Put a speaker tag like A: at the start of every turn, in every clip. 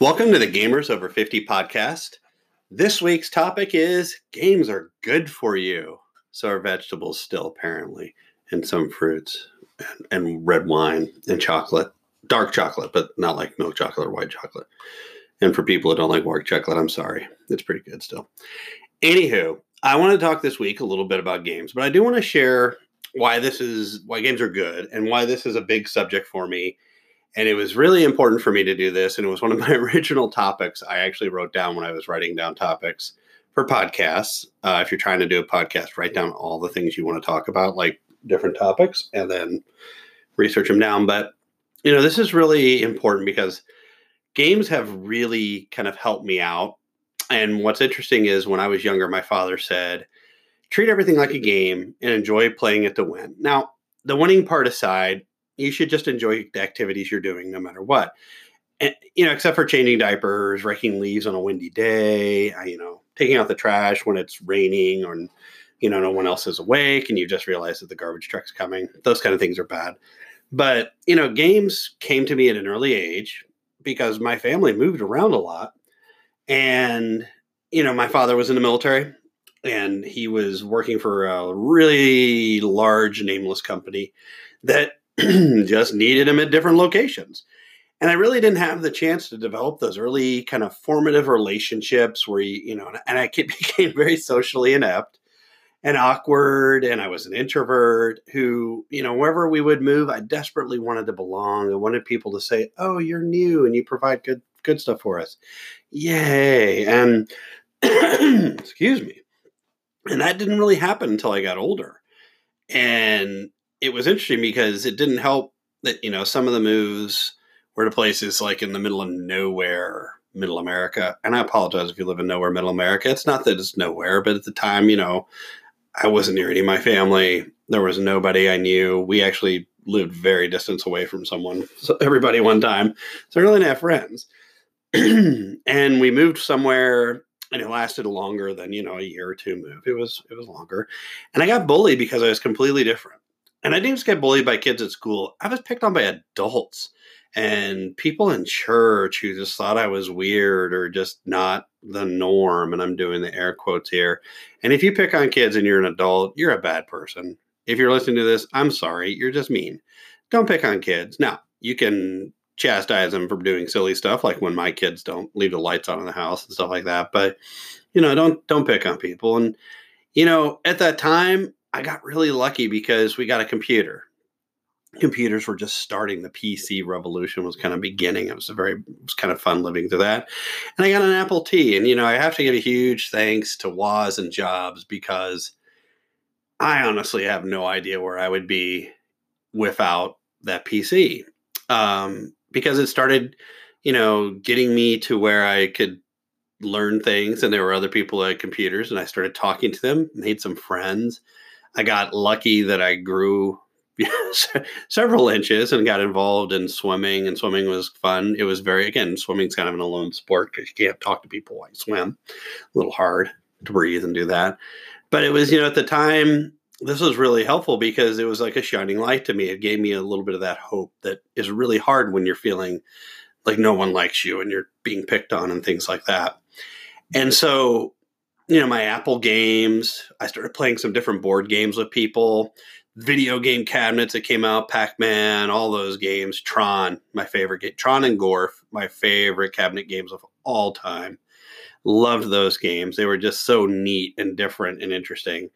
A: Welcome to the Gamers Over 50 podcast. This week's topic is games are good for you. So are vegetables still, apparently, and some fruits, and, and red wine, and chocolate. Dark chocolate, but not like milk chocolate or white chocolate. And for people who don't like white chocolate, I'm sorry. It's pretty good still. Anywho, I want to talk this week a little bit about games, but I do want to share why this is why games are good and why this is a big subject for me and it was really important for me to do this. And it was one of my original topics I actually wrote down when I was writing down topics for podcasts. Uh, if you're trying to do a podcast, write down all the things you want to talk about, like different topics, and then research them down. But, you know, this is really important because games have really kind of helped me out. And what's interesting is when I was younger, my father said, treat everything like a game and enjoy playing it to win. Now, the winning part aside, you should just enjoy the activities you're doing no matter what. And, you know, except for changing diapers, raking leaves on a windy day, you know, taking out the trash when it's raining or, you know, no one else is awake and you just realize that the garbage truck's coming. Those kind of things are bad. But, you know, games came to me at an early age because my family moved around a lot. And, you know, my father was in the military and he was working for a really large nameless company that just needed him at different locations. And I really didn't have the chance to develop those early kind of formative relationships where you, you know, and I became very socially inept and awkward. And I was an introvert who, you know, wherever we would move, I desperately wanted to belong. I wanted people to say, Oh, you're new and you provide good, good stuff for us. Yay. And excuse me. And that didn't really happen until I got older. And it was interesting because it didn't help that you know some of the moves were to places like in the middle of nowhere middle america. And i apologize if you live in nowhere middle america. It's not that it's nowhere but at the time you know i wasn't near any of my family. There was nobody i knew. We actually lived very distance away from someone so everybody one time. So i really didn't have friends. And we moved somewhere and it lasted longer than you know a year or two move. It was it was longer. And i got bullied because i was completely different and I didn't just get bullied by kids at school. I was picked on by adults and people in church who just thought I was weird or just not the norm. And I'm doing the air quotes here. And if you pick on kids and you're an adult, you're a bad person. If you're listening to this, I'm sorry. You're just mean. Don't pick on kids. Now, you can chastise them for doing silly stuff like when my kids don't leave the lights on in the house and stuff like that but you know don't don't pick on people and you know at that time I got really lucky because we got a computer. Computers were just starting. The PC revolution was kind of beginning. It was a very, it was kind of fun living through that. And I got an Apple T. And, you know, I have to give a huge thanks to Woz and Jobs because I honestly have no idea where I would be without that PC. Um, because it started, you know, getting me to where I could learn things and there were other people at computers and I started talking to them, made some friends I got lucky that I grew several inches and got involved in swimming, and swimming was fun. It was very, again, swimming's kind of an alone sport because you can't talk to people while you swim. A little hard to breathe and do that. But it was, you know, at the time, this was really helpful because it was like a shining light to me. It gave me a little bit of that hope that is really hard when you're feeling like no one likes you and you're being picked on and things like that. And so you know, my Apple games. I started playing some different board games with people, video game cabinets that came out, Pac Man, all those games. Tron, my favorite game. Tron and Gorf, my favorite cabinet games of all time. Loved those games. They were just so neat and different and interesting.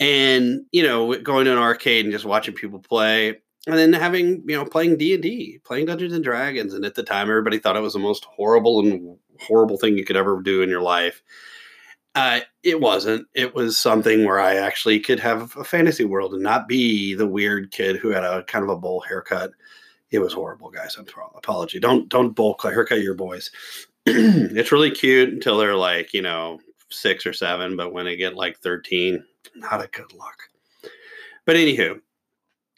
A: And, you know, going to an arcade and just watching people play. And then having, you know, playing D and D, playing Dungeons and Dragons, and at the time, everybody thought it was the most horrible and horrible thing you could ever do in your life uh, it wasn't. It was something where I actually could have a fantasy world and not be the weird kid who had a kind of a bowl haircut. It was horrible, guys. I'm sorry. Apology. Don't don't bowl haircut your boys. it's really cute until they're like you know six or seven, but when they get like thirteen, not a good look. But anywho,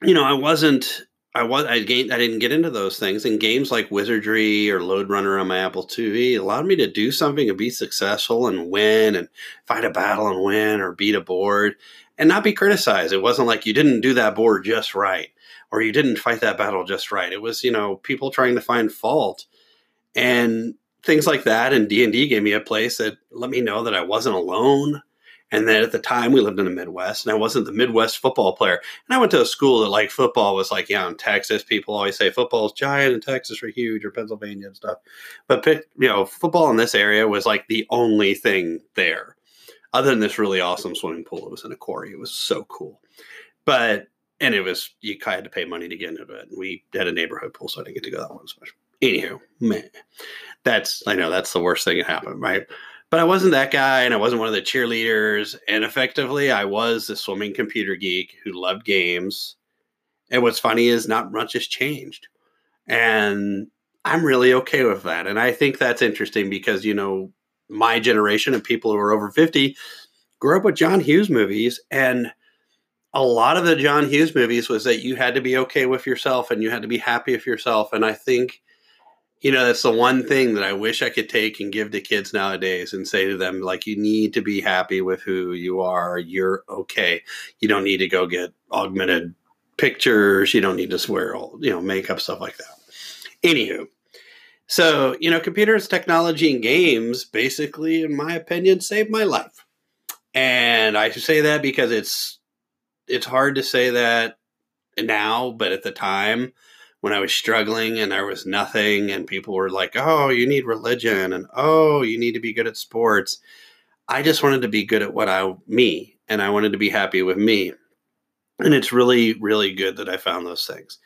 A: you know, I wasn't I was I gained I didn't get into those things and games like Wizardry or Lode Runner on my Apple IIe allowed me to do something and be successful and win and fight a battle and win or beat a board and not be criticized. It wasn't like you didn't do that board just right or you didn't fight that battle just right. It was, you know, people trying to find fault. And things like that and d&d gave me a place that let me know that i wasn't alone and then at the time we lived in the midwest and i wasn't the midwest football player and i went to a school that like football was like yeah in texas people always say football is giant in texas or huge or pennsylvania and stuff but you know football in this area was like the only thing there other than this really awesome swimming pool it was in a quarry it was so cool but and it was you kind of had to pay money to get into it. We had a neighborhood pool, so I didn't get to go that one special. Anywho, man, that's I know that's the worst thing that happened, right? But I wasn't that guy, and I wasn't one of the cheerleaders. And effectively, I was the swimming computer geek who loved games. And what's funny is not much has changed, and I'm really okay with that. And I think that's interesting because you know my generation and people who are over fifty grew up with John Hughes movies and a lot of the John Hughes movies was that you had to be okay with yourself and you had to be happy with yourself. And I think, you know, that's the one thing that I wish I could take and give to kids nowadays and say to them, like, you need to be happy with who you are. You're okay. You don't need to go get augmented pictures. You don't need to swear all, you know, makeup, stuff like that. Anywho, so, you know, computers, technology, and games basically, in my opinion, saved my life. And I say that because it's it's hard to say that now, but at the time when I was struggling and there was nothing, and people were like, "Oh, you need religion," and "Oh, you need to be good at sports," I just wanted to be good at what I me, and I wanted to be happy with me. And it's really, really good that I found those things.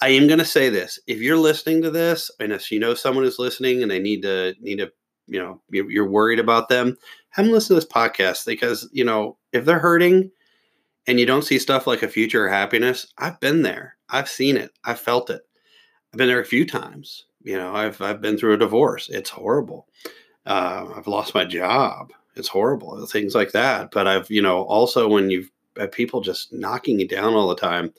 A: I am going to say this: if you're listening to this, and if you know someone is listening and they need to need to, you know, you're worried about them, have them listen to this podcast because you know if they're hurting and you don't see stuff like a future happiness, I've been there. I've seen it. I've felt it. I've been there a few times. You know, I've I've been through a divorce. It's horrible. Uh, I've lost my job. It's horrible. Things like that. But I've, you know, also when you've had people just knocking you down all the time,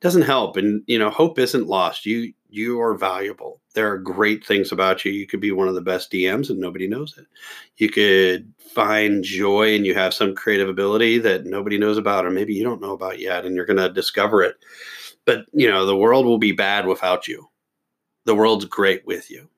A: doesn't help. And you know, hope isn't lost. You you are valuable. There are great things about you. You could be one of the best DMs and nobody knows it. You could find joy and you have some creative ability that nobody knows about, or maybe you don't know about yet, and you're going to discover it. But, you know, the world will be bad without you. The world's great with you.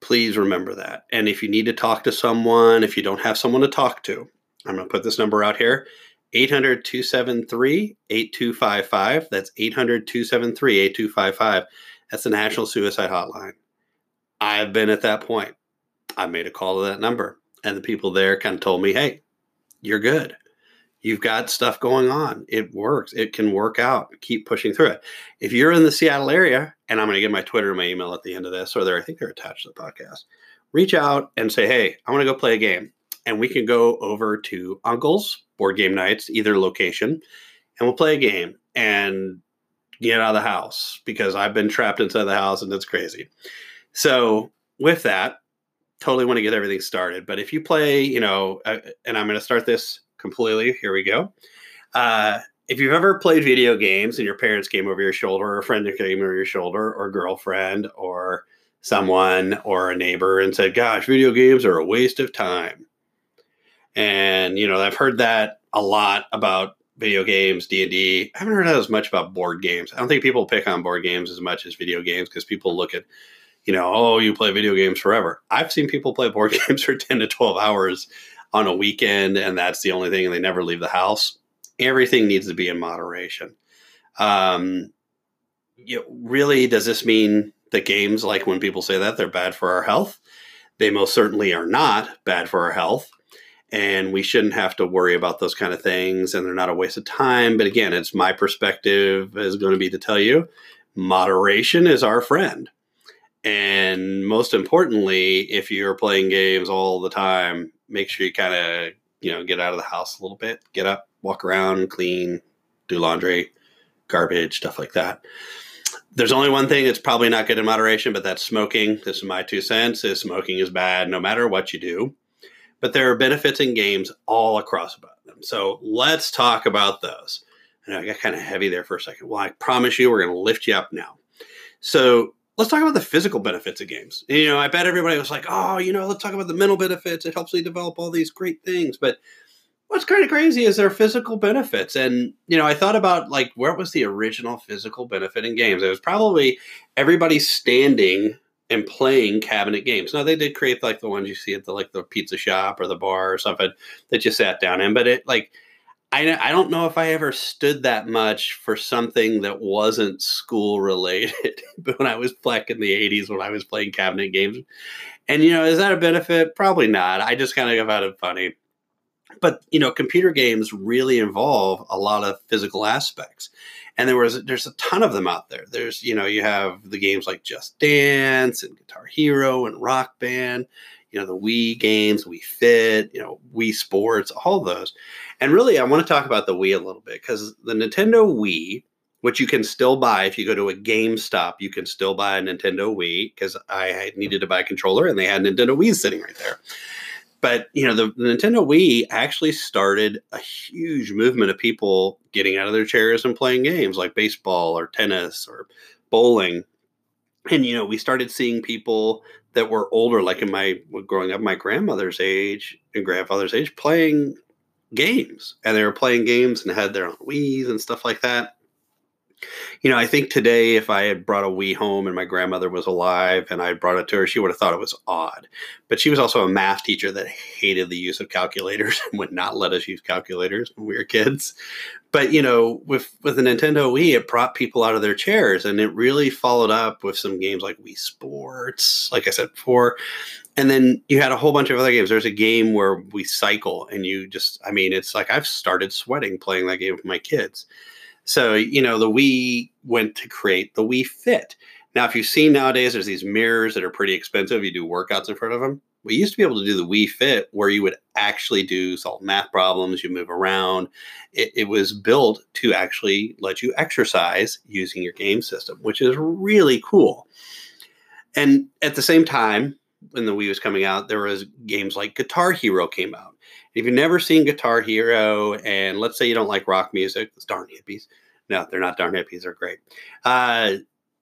A: Please remember that. And if you need to talk to someone, if you don't have someone to talk to, I'm going to put this number out here 800 273 8255. That's 800 273 8255 that's the National Suicide Hotline. I've been at that point. I made a call to that number, and the people there kind of told me, hey, you're good. You've got stuff going on. It works. It can work out. Keep pushing through it. If you're in the Seattle area, and I'm going to give my Twitter and my email at the end of this, or there, I think they're attached to the podcast. Reach out and say, hey, I want to go play a game. And we can go over to Uncle's board game nights, either location, and we'll play a game. And get out of the house because I've been trapped inside the house and it's crazy. So, with that, totally want to get everything started. But if you play, you know, uh, and I'm going to start this completely, here we go. Uh, if you've ever played video games and your parents came over your shoulder, or a friend came over your shoulder, or girlfriend, or someone, or a neighbor, and said, Gosh, video games are a waste of time. And, you know, I've heard that a lot about video games, D and D. I haven't heard as much about board games. I don't think people pick on board games as much as video games because people look at, you know, oh, you play video games forever. I've seen people play board games for ten to twelve hours on a weekend, and that's the only thing, and they never leave the house. Everything needs to be in moderation. Um, you know, really, does this mean that games, like when people say that, they're bad for our health? They most certainly are not bad for our health and we shouldn't have to worry about those kind of things and they're not a waste of time. But again it's my perspective is going to be to tell you moderation is our friend. And most importantly if you're playing games all the time make sure you kind of you know get out of the house a little bit get up walk around clean do laundry garbage stuff like that. There's only one thing that's probably not good in moderation but that's smoking. This is my two cents is smoking is bad no matter what you do but there are benefits in games all across about them. So let's talk about those. I know I got kind of heavy there for a second. Well, I promise you, we're going to lift you up now. So let's talk about the physical benefits of games. You know, I bet everybody was like, oh, you know, let's talk about the mental benefits. It helps me develop all these great things. But what's kind of crazy is their physical benefits. And, you know, I thought about like, where was the original physical benefit in games? It was probably everybody standing and playing cabinet games. Now they did create like the ones you see at the like the pizza shop or the bar or something that you sat down in, but it like I I don't know if I ever stood that much for something that wasn't school related. but when I was back in the '80s, when I was playing cabinet games, and you know, is that a benefit? Probably not. I just kind of found it funny. But you know, computer games really involve a lot of physical aspects, and there was there's a ton of them out there. There's you know you have the games like Just Dance and Guitar Hero and Rock Band, you know the Wii games, Wii Fit, you know Wii Sports, all those. And really, I want to talk about the Wii a little bit because the Nintendo Wii, which you can still buy if you go to a GameStop, you can still buy a Nintendo Wii because I needed to buy a controller and they had Nintendo Wii sitting right there. But you know, the, the Nintendo Wii actually started a huge movement of people getting out of their chairs and playing games like baseball or tennis or bowling. And you know, we started seeing people that were older, like in my growing up, my grandmother's age and grandfather's age, playing games, and they were playing games and had their own Wii's and stuff like that you know, I think today if I had brought a Wii home and my grandmother was alive and I brought it to her, she would have thought it was odd. But she was also a math teacher that hated the use of calculators and would not let us use calculators when we were kids. But you know, with with the Nintendo Wii, it brought people out of their chairs, and it really followed up with some games like Wii Sports, like I said before. And then you had a whole bunch of other games. There's a game where we cycle, and you just, I mean, it's like I've started sweating playing that game with my kids. So, you know, the Wii went to create the Wii Fit. Now, if you've seen nowadays, there's these mirrors that are pretty expensive. You do workouts in front of them. We used to be able to do the Wii Fit where you would actually do solve math problems, you move around. It, it was built to actually let you exercise using your game system, which is really cool. And at the same time, when the Wii was coming out, there was games like Guitar Hero came out. If you've never seen Guitar Hero, and let's say you don't like rock music, it's darn hippies. No, they're not darn hippies. They're great. Uh,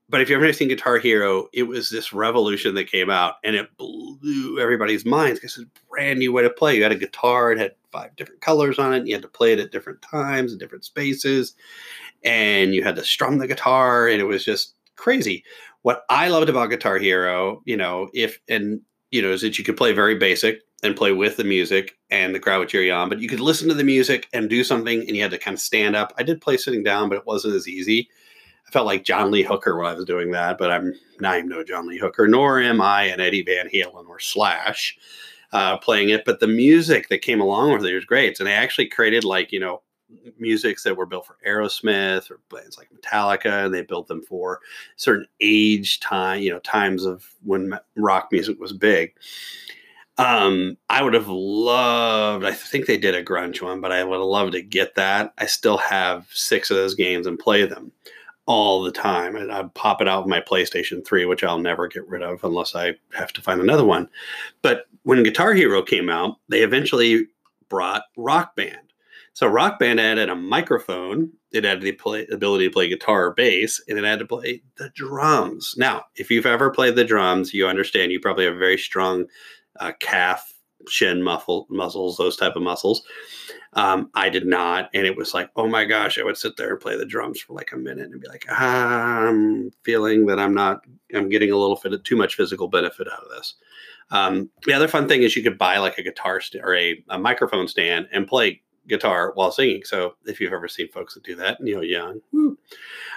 A: but if you've ever seen Guitar Hero, it was this revolution that came out, and it blew everybody's minds because it's a brand new way to play. You had a guitar; it had five different colors on it. You had to play it at different times and different spaces, and you had to strum the guitar, and it was just crazy. What I loved about Guitar Hero, you know, if and you know, is that you could play very basic and play with the music and the crowd would cheer you on, but you could listen to the music and do something and you had to kind of stand up. I did play sitting down, but it wasn't as easy. I felt like John Lee Hooker when I was doing that, but I'm I'm no John Lee Hooker, nor am I an Eddie Van Halen or Slash uh, playing it. But the music that came along with it was great, and they actually created like you know musics that were built for Aerosmith or bands like Metallica, and they built them for certain age time, you know, times of when rock music was big. Um, I would have loved. I think they did a grunge one, but I would have loved to get that. I still have six of those games and play them all the time. And I'd pop it out with my PlayStation 3, which I'll never get rid of unless I have to find another one. But when Guitar Hero came out, they eventually brought Rock Band. So Rock Band added a microphone, it had the play, ability to play guitar or bass, and it had to play the drums. Now, if you've ever played the drums, you understand you probably have very strong uh, calf, shin muffle, muscles, those type of muscles. Um, I did not, and it was like, oh my gosh, I would sit there and play the drums for like a minute and be like, ah, I'm feeling that I'm not, I'm getting a little too much physical benefit out of this. Um, the other fun thing is you could buy like a guitar st- or a, a microphone stand and play guitar while singing. So if you've ever seen folks that do that, Neil Young,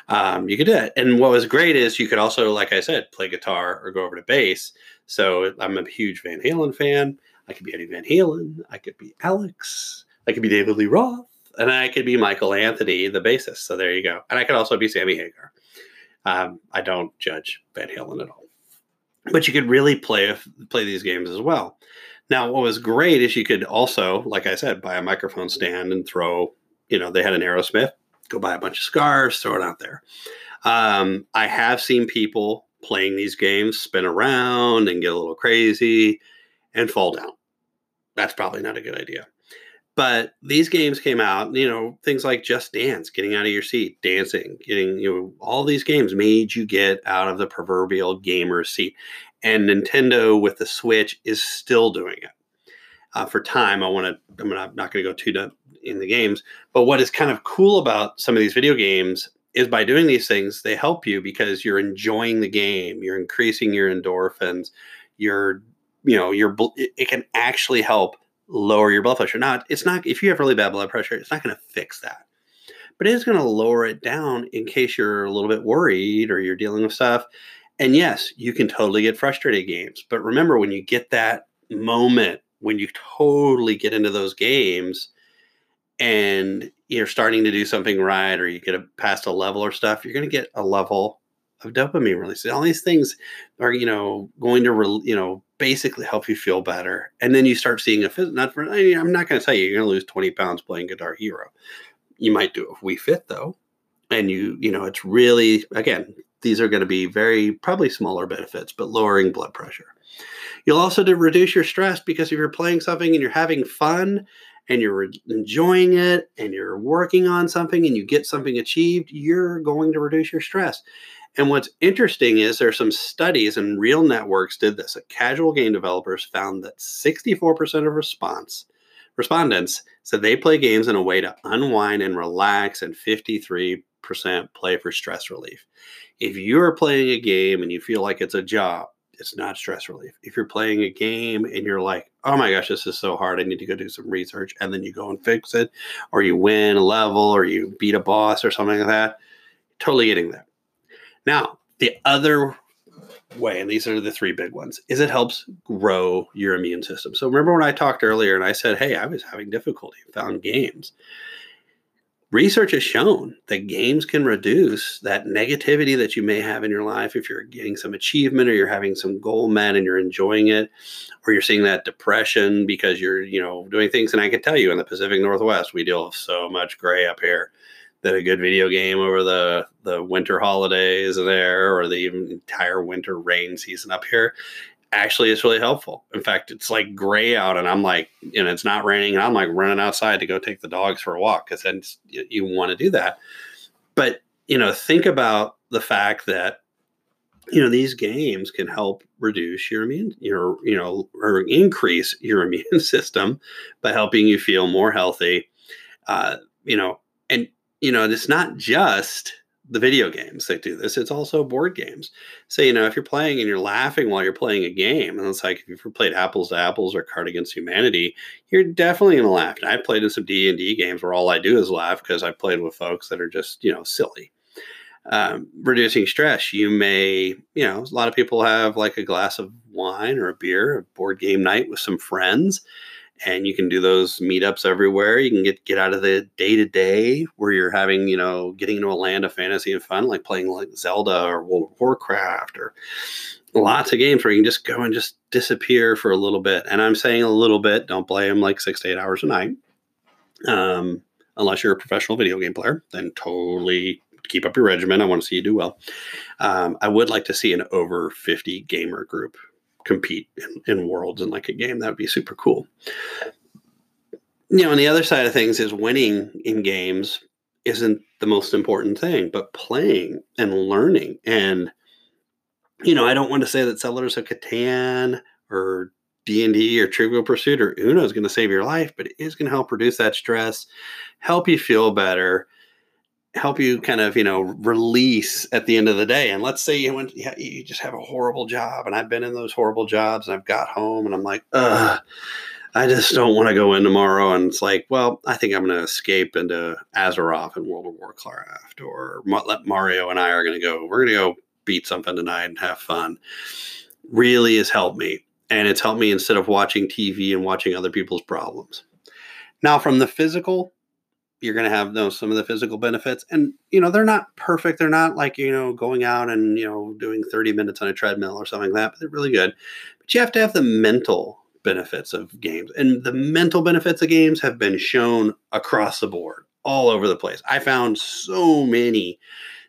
A: um, you could do it. And what was great is you could also, like I said, play guitar or go over to bass. So I'm a huge Van Halen fan. I could be Eddie Van Halen. I could be Alex. I could be David Lee Roth. And I could be Michael Anthony, the bassist. So there you go. And I could also be Sammy Hagar. Um, I don't judge Van Halen at all. But you could really play play these games as well. Now, what was great is you could also, like I said, buy a microphone stand and throw, you know, they had an Aerosmith, go buy a bunch of scarves, throw it out there. Um, I have seen people playing these games spin around and get a little crazy and fall down. That's probably not a good idea. But these games came out, you know, things like Just Dance, getting out of your seat, dancing, getting, you know, all these games made you get out of the proverbial gamer seat and Nintendo with the Switch is still doing it. Uh, for time, I want to. I'm not, not going to go too deep in the games, but what is kind of cool about some of these video games is by doing these things, they help you because you're enjoying the game, you're increasing your endorphins, you're, you know, your it can actually help lower your blood pressure. Now, it's not if you have really bad blood pressure, it's not going to fix that. But it is going to lower it down in case you're a little bit worried or you're dealing with stuff. And yes, you can totally get frustrated games. But remember when you get that moment when you totally get into those games and you're starting to do something right or you get a, past a level or stuff, you're going to get a level of dopamine release. All these things are, you know, going to, re, you know, basically help you feel better. And then you start seeing a, not for, I mean, I'm not going to tell you you're going to lose 20 pounds playing Guitar Hero. You might do a Wii Fit though. And you, you know, it's really, again, these are going to be very, probably smaller benefits, but lowering blood pressure. You'll also to reduce your stress because if you're playing something and you're having fun and you're enjoying it and you're working on something and you get something achieved, you're going to reduce your stress. And what's interesting is there's some studies and RealNetworks did this. Casual game developers found that 64% of response respondents said they play games in a way to unwind and relax, and 53% play for stress relief. If you're playing a game and you feel like it's a job, it's not stress relief. If you're playing a game and you're like, oh my gosh, this is so hard, I need to go do some research, and then you go and fix it, or you win a level, or you beat a boss, or something like that, totally getting that. Now, the other way, and these are the three big ones, is it helps grow your immune system. So remember when I talked earlier and I said, hey, I was having difficulty, found games research has shown that games can reduce that negativity that you may have in your life if you're getting some achievement or you're having some goal met and you're enjoying it or you're seeing that depression because you're you know doing things. And i can tell you in the pacific northwest we deal with so much gray up here that a good video game over the the winter holidays there or the entire winter rain season up here actually it's really helpful. In fact, it's like gray out, and I'm like, you know, it's not raining, and I'm like running outside to go take the dogs for a walk because then you, you want to do that. But you know, think about the fact that you know these games can help reduce your immune your you know or increase your immune system by helping you feel more healthy uh you know and you know it's not just the video games that do this. It's also board games. So, you know, if you're playing and you're laughing while you're playing a game, and it's like if you've played Apples to Apples or Card Against Humanity, you're definitely going to laugh. And I've played in some D&D games where all I do is laugh because I've played with folks that are just, you know, silly. Um, reducing stress, you may, you know, a lot of people have like a glass of wine or a beer, a board game night with some friends and you can do those meetups everywhere. You can get get out of the day to day where you're having, you know, getting into a land of fantasy and fun, like playing like Zelda or World of Warcraft or lots of games where you can just go and just disappear for a little bit. And I'm saying a little bit, don't play them like six to eight hours a night. Um, unless you're a professional video game player, then totally keep up your regimen. I want to see you do well. Um, I would like to see an over 50 gamer group compete in, in worlds in like a game. That would be super cool. You know, and the other side of things is winning in games isn't the most important thing, but playing and learning. And you know, I don't want to say that Settlers of Catan or D and D or Trivial Pursuit or Uno is going to save your life, but it is going to help reduce that stress, help you feel better, help you kind of you know release at the end of the day. And let's say you went you just have a horrible job and i've been in those horrible jobs and i've got home and i'm like i just don't want to go in tomorrow. And it's like well i think i'm going to escape into azeroth and world of warcraft or let mario and i are going to go we're going to go beat something tonight and have fun. Really has helped me and it's helped me instead of watching tv and watching other people's problems. Now from the physical you're going to have those some of the physical benefits. And you know they're not perfect. They're not like you know going out and you know doing 30 minutes on a treadmill or something like that but they're really good. But you have to have the mental benefits of games. And the mental benefits of games have been shown across the board all over the place. I found so many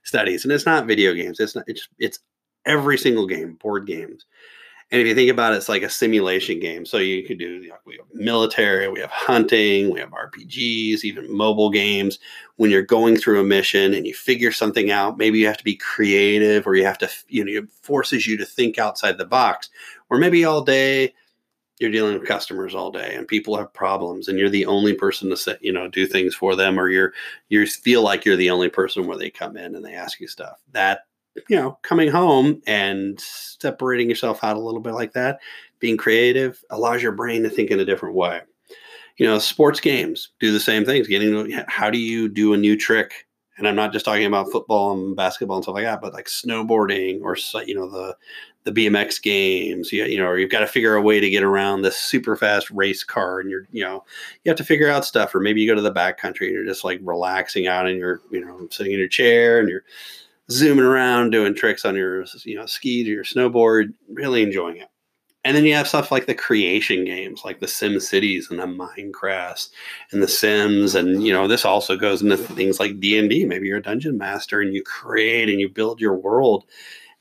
A: studies and it's not video games. It's not it's it's every single game board games and if you think about it, it's like a simulation game. So you could do, you know, we have military, we have hunting, we have RPGs, even mobile games. When you're going through a mission and you figure something out, maybe you have to be creative or you have to, you know, it forces you to think outside the box. Or maybe all day you're dealing with customers all day and people have problems and you're the only person to set, you know do things for them or you're you feel like you're the only person where they come in and they ask you stuff that you know coming home and separating yourself out a little bit like that being creative allows your brain to think in a different way you know sports games do the same things getting how do you do a new trick and I'm not just talking about football and basketball and stuff like that, but like snowboarding or you know the the BMX games. You, you know, or you've got to figure a way to get around this super fast race car, and you're you know you have to figure out stuff. Or maybe you go to the back country and you're just like relaxing out and you're you know sitting in your chair and you're zooming around doing tricks on your you know skis or your snowboard, really enjoying it. And then you have stuff like the creation games, like the Sim Cities and the Minecraft and the Sims, and you know this also goes into things like D and D. Maybe you're a dungeon master and you create and you build your world,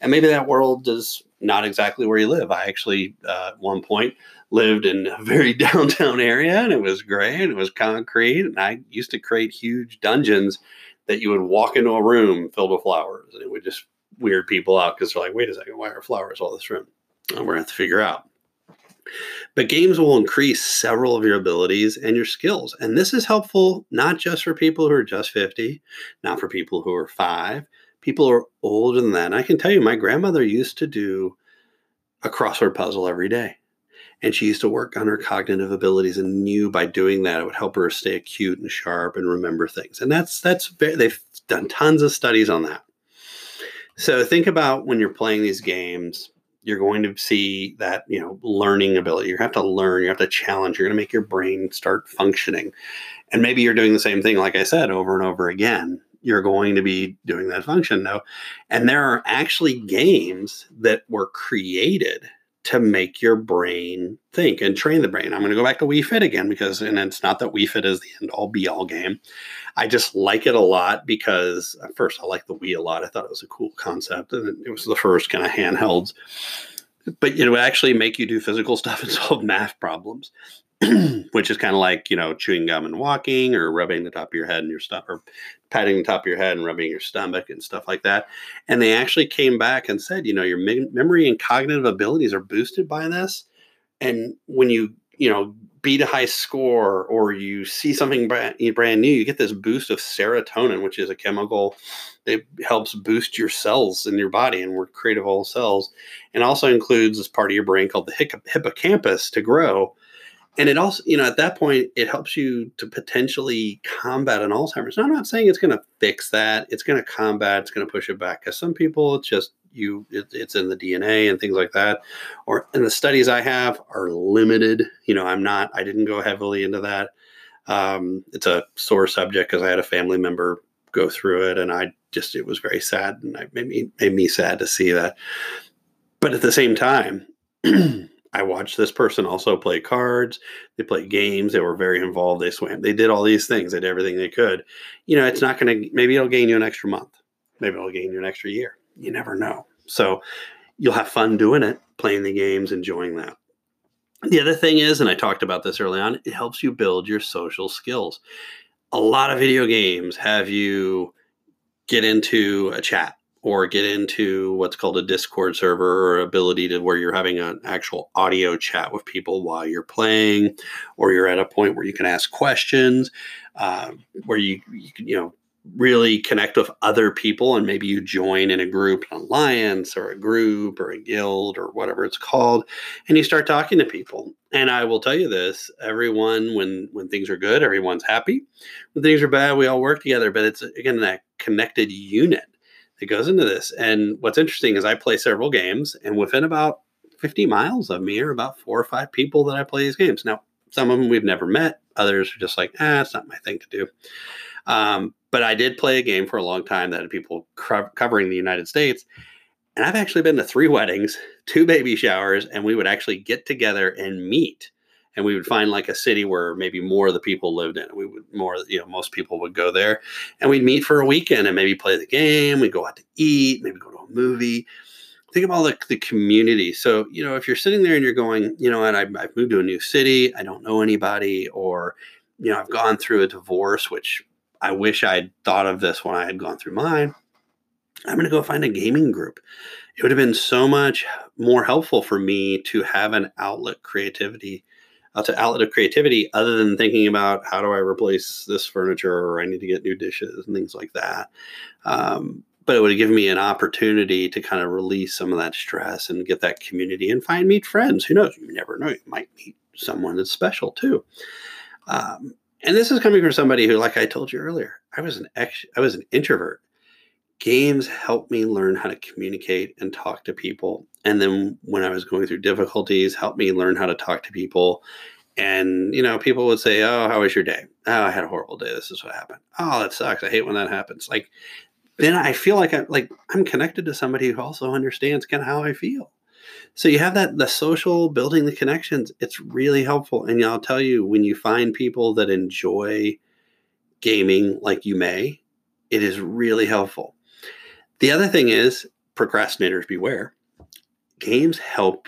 A: and maybe that world is not exactly where you live. I actually uh, at one point lived in a very downtown area, and it was great. It was concrete, and I used to create huge dungeons that you would walk into a room filled with flowers, and it would just weird people out because they're like, "Wait a second, why are flowers all this room?" we're going to have to figure out. But games will increase several of your abilities and your skills. And this is helpful not just for people who are just 50, not for people who are five, people who are older than that. And I can tell you, my grandmother used to do a crossword puzzle every day. And she used to work on her cognitive abilities and knew by doing that it would help her stay acute and sharp and remember things. And that's that's they've done tons of studies on that. So think about when you're playing these games you're going to see that you know learning ability you have to learn you have to challenge you're going to make your brain start functioning and maybe you're doing the same thing like i said over and over again you're going to be doing that function now and there are actually games that were created to make your brain think and train the brain. I'm going to go back to Wii Fit again because, and it's not that Wii Fit is the end all be all game. I just like it a lot because first I like the Wii a lot. I thought it was a cool concept and it was the first kind of handhelds. But it would actually make you do physical stuff and solve math problems. which is kind of like you know chewing gum and walking or rubbing the top of your head and your stuff or patting the top of your head and rubbing your stomach and stuff like that. And they actually came back and said you know your me- memory and cognitive abilities are boosted by this. And when you you know beat a high score or you see something brand, brand new you get this boost of serotonin which is a chemical that helps boost your cells in your body and we're creative all cells. And also includes this part of your brain called the hippocampus to grow and it also you know at that point it helps you to potentially combat an alzheimer's. Now i'm not saying it's going to fix that. It's going to combat it's going to push it back. Because some people it's just you it, it's in the dna and things like that. Or and the studies i have are limited. You know i'm not i didn't go heavily into that. Um, it's a sore subject because i had a family member go through it and i just it was very sad and it made me made me sad to see that. But at the same time I watched this person also play cards. They played games. They were very involved. They swam. They did all these things. They did everything they could. You know, it's not going to, maybe it'll gain you an extra month. Maybe it'll gain you an extra year. You never know. So you'll have fun doing it, playing the games, enjoying that. The other thing is, and I talked about this early on, it helps you build your social skills. A lot of video games have you get into a chat or get into what's called a Discord server or ability to where you're having an actual audio chat with people while you're playing, or you're at a point where you can ask questions, uh, where you, you can, you know, really connect with other people and maybe you join in a group, an alliance or a group or a guild or whatever it's called, and you start talking to people. And I will tell you this, everyone when when things are good, everyone's happy. When things are bad, we all work together, but it's again that connected unit that goes into this. And what's interesting is I play several games, and within about 50 miles of me are about four or five people that I play these games. Now, some of them we've never met, others are just like, ah, it's not my thing to do. Um, but I did play a game for a long time that had people co- covering the United States. And I've actually been to three weddings, two baby showers, and we would actually get together and meet and we would find like a city where maybe more of the people lived in. We would more, you know, most people would go there, and we'd meet for a weekend and maybe play the game. We'd go out to eat, maybe go to a movie. Think all the, the community. So, you know, if you're sitting there and you're going, you know, and I've, I've moved to a new city, I don't know anybody, or, you know, I've gone through a divorce, which I wish I'd thought of this when I had gone through mine. I'm going to go find a gaming group. It would have been so much more helpful for me to have an outlet creativity, uh, to outlet of creativity, other than thinking about how do I replace this furniture or I need to get new dishes and things like that. Um, but it would given me an opportunity to kind of release some of that stress and get that community and find meet friends. Who knows? You never know. You might meet someone that's special too. Um, and this is coming from somebody who, like I told you earlier, I was an ex- I was an introvert games helped me learn how to communicate and talk to people. And then when I was going through difficulties, helped me learn how to talk to people. And, you know, people would say, Oh, how was your day? Oh, I had a horrible day. This is what happened. Oh, that sucks. I hate when that happens. Like, then I feel like I'm like I'm connected to somebody who also understands kind of how I feel. So you have that the social building the connections. It's really helpful. And I'll tell you, when you find people that enjoy gaming like you may, it is really helpful. The other thing is procrastinators beware. Games help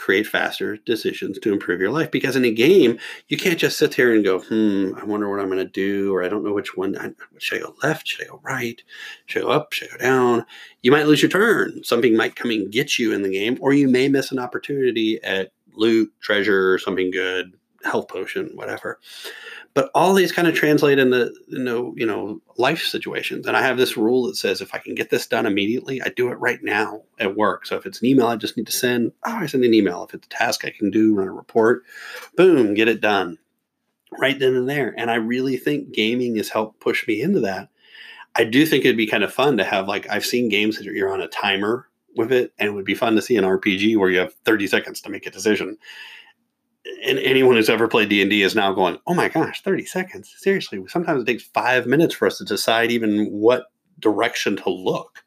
A: create faster decisions to improve your life because in a game you can't just sit there and go hmm i wonder what i'm going to do or i don't know which one should i go left should i go right should i go up should i go down? You might lose your turn. Something might come and get you in the game or you may miss an opportunity at loot treasure something good health potion whatever but all these kind of translate into you know, you know life situations. And I have this rule that says if I can get this done immediately, I do it right now at work. So if it's an email I just need to send, oh, I send an email. If it's a task I can do, run a report, boom, get it done right then and there. And I really think gaming has helped push me into that. I do think it'd be kind of fun to have like I've seen games that you're on a timer with it, and it would be fun to see an RPG where you have 30 seconds to make a decision and anyone who's ever played D&D is now going, "Oh my gosh, 30 seconds. Seriously, sometimes it takes 5 minutes for us to decide even what direction to look."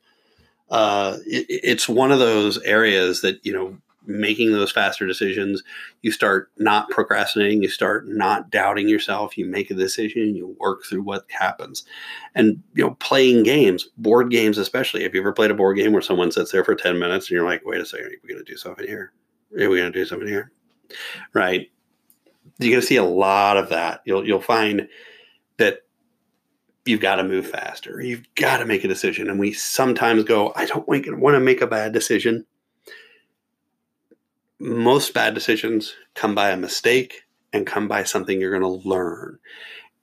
A: Uh, it, it's one of those areas that, you know, making those faster decisions, you start not procrastinating, you start not doubting yourself, you make a decision, you work through what happens. And you know, playing games, board games especially. Have you ever played a board game where someone sits there for 10 minutes and you're like, wait a second, are we gonna do something here? Are we gonna do something here? Right? You're going to see a lot of that. You'll you'll find that you've got to move faster. You've got to make a decision, and we sometimes go, "I don't want to make a bad decision." Most bad decisions come by a mistake and come by something you're going to learn.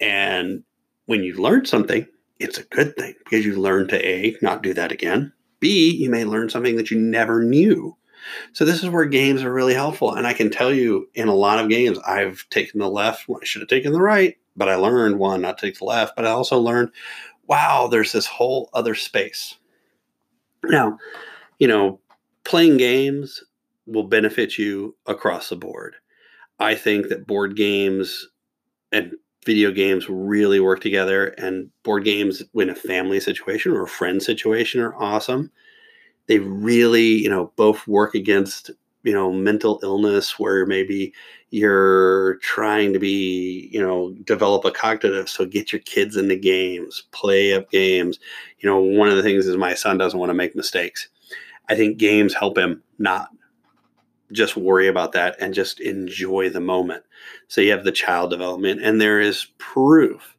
A: And when you learn something, it's a good thing because you learn to A, not do that again. B, you may learn something that you never knew. So this is where games are really helpful. And I can tell you in a lot of games, I've taken the left when I should have taken the right, but I learned one, not to take the left, but I also learned, wow, there's this whole other space. Now, you know, playing games will benefit you across the board. I think that board games and video games really work together and board games in a family situation or a friend situation are awesome they really, you know, both work against, you know, mental illness where maybe you're trying to be, you know, develop a cognitive. So get your kids into games, play up games. You know, one of the things is my son doesn't want to make mistakes. I think games help him not just worry about that and just enjoy the moment. So you have the child development, and there is proof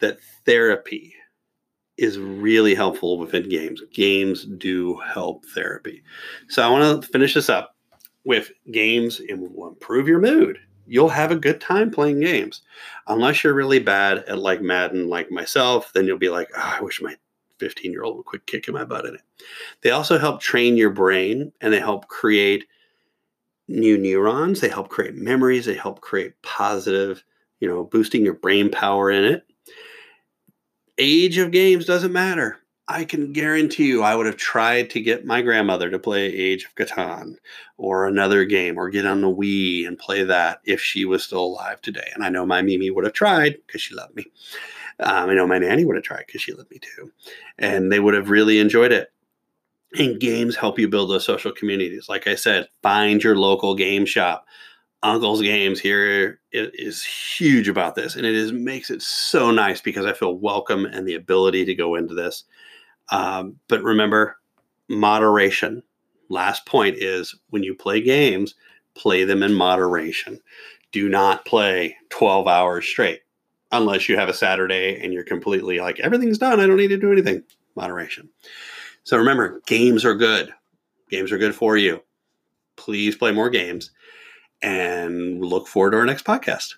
A: that therapy is really helpful within games. Games do help therapy. So I want to finish this up with games and will improve your mood. You'll have a good time playing games. Unless you're really bad at like Madden, like myself, then you'll be like, oh, I wish my 15 year old would quit kicking my butt in it. They also help train your brain and they help create new neurons. They help create memories. They help create positive, you know, boosting your brain power in it age of games doesn't matter. I can guarantee you I would have tried to get my grandmother to play Age of Catan or another game or get on the Wii and play that if she was still alive today. And I know my Mimi would have tried because she loved me. Um, I know my nanny would have tried because she loved me too. And they would have really enjoyed it. And games help you build those social communities. Like I said, find your local game shop. Uncle's Games here is huge about this, and it is makes it so nice because I feel welcome and the ability to go into this. Um, but remember, moderation. Last point is when you play games, play them in moderation. Do not play 12 hours straight unless you have a Saturday and you're completely like everything's done. I don't need to do anything. Moderation. So remember, games are good. Games are good for you. Please play more games and look forward to our next podcast.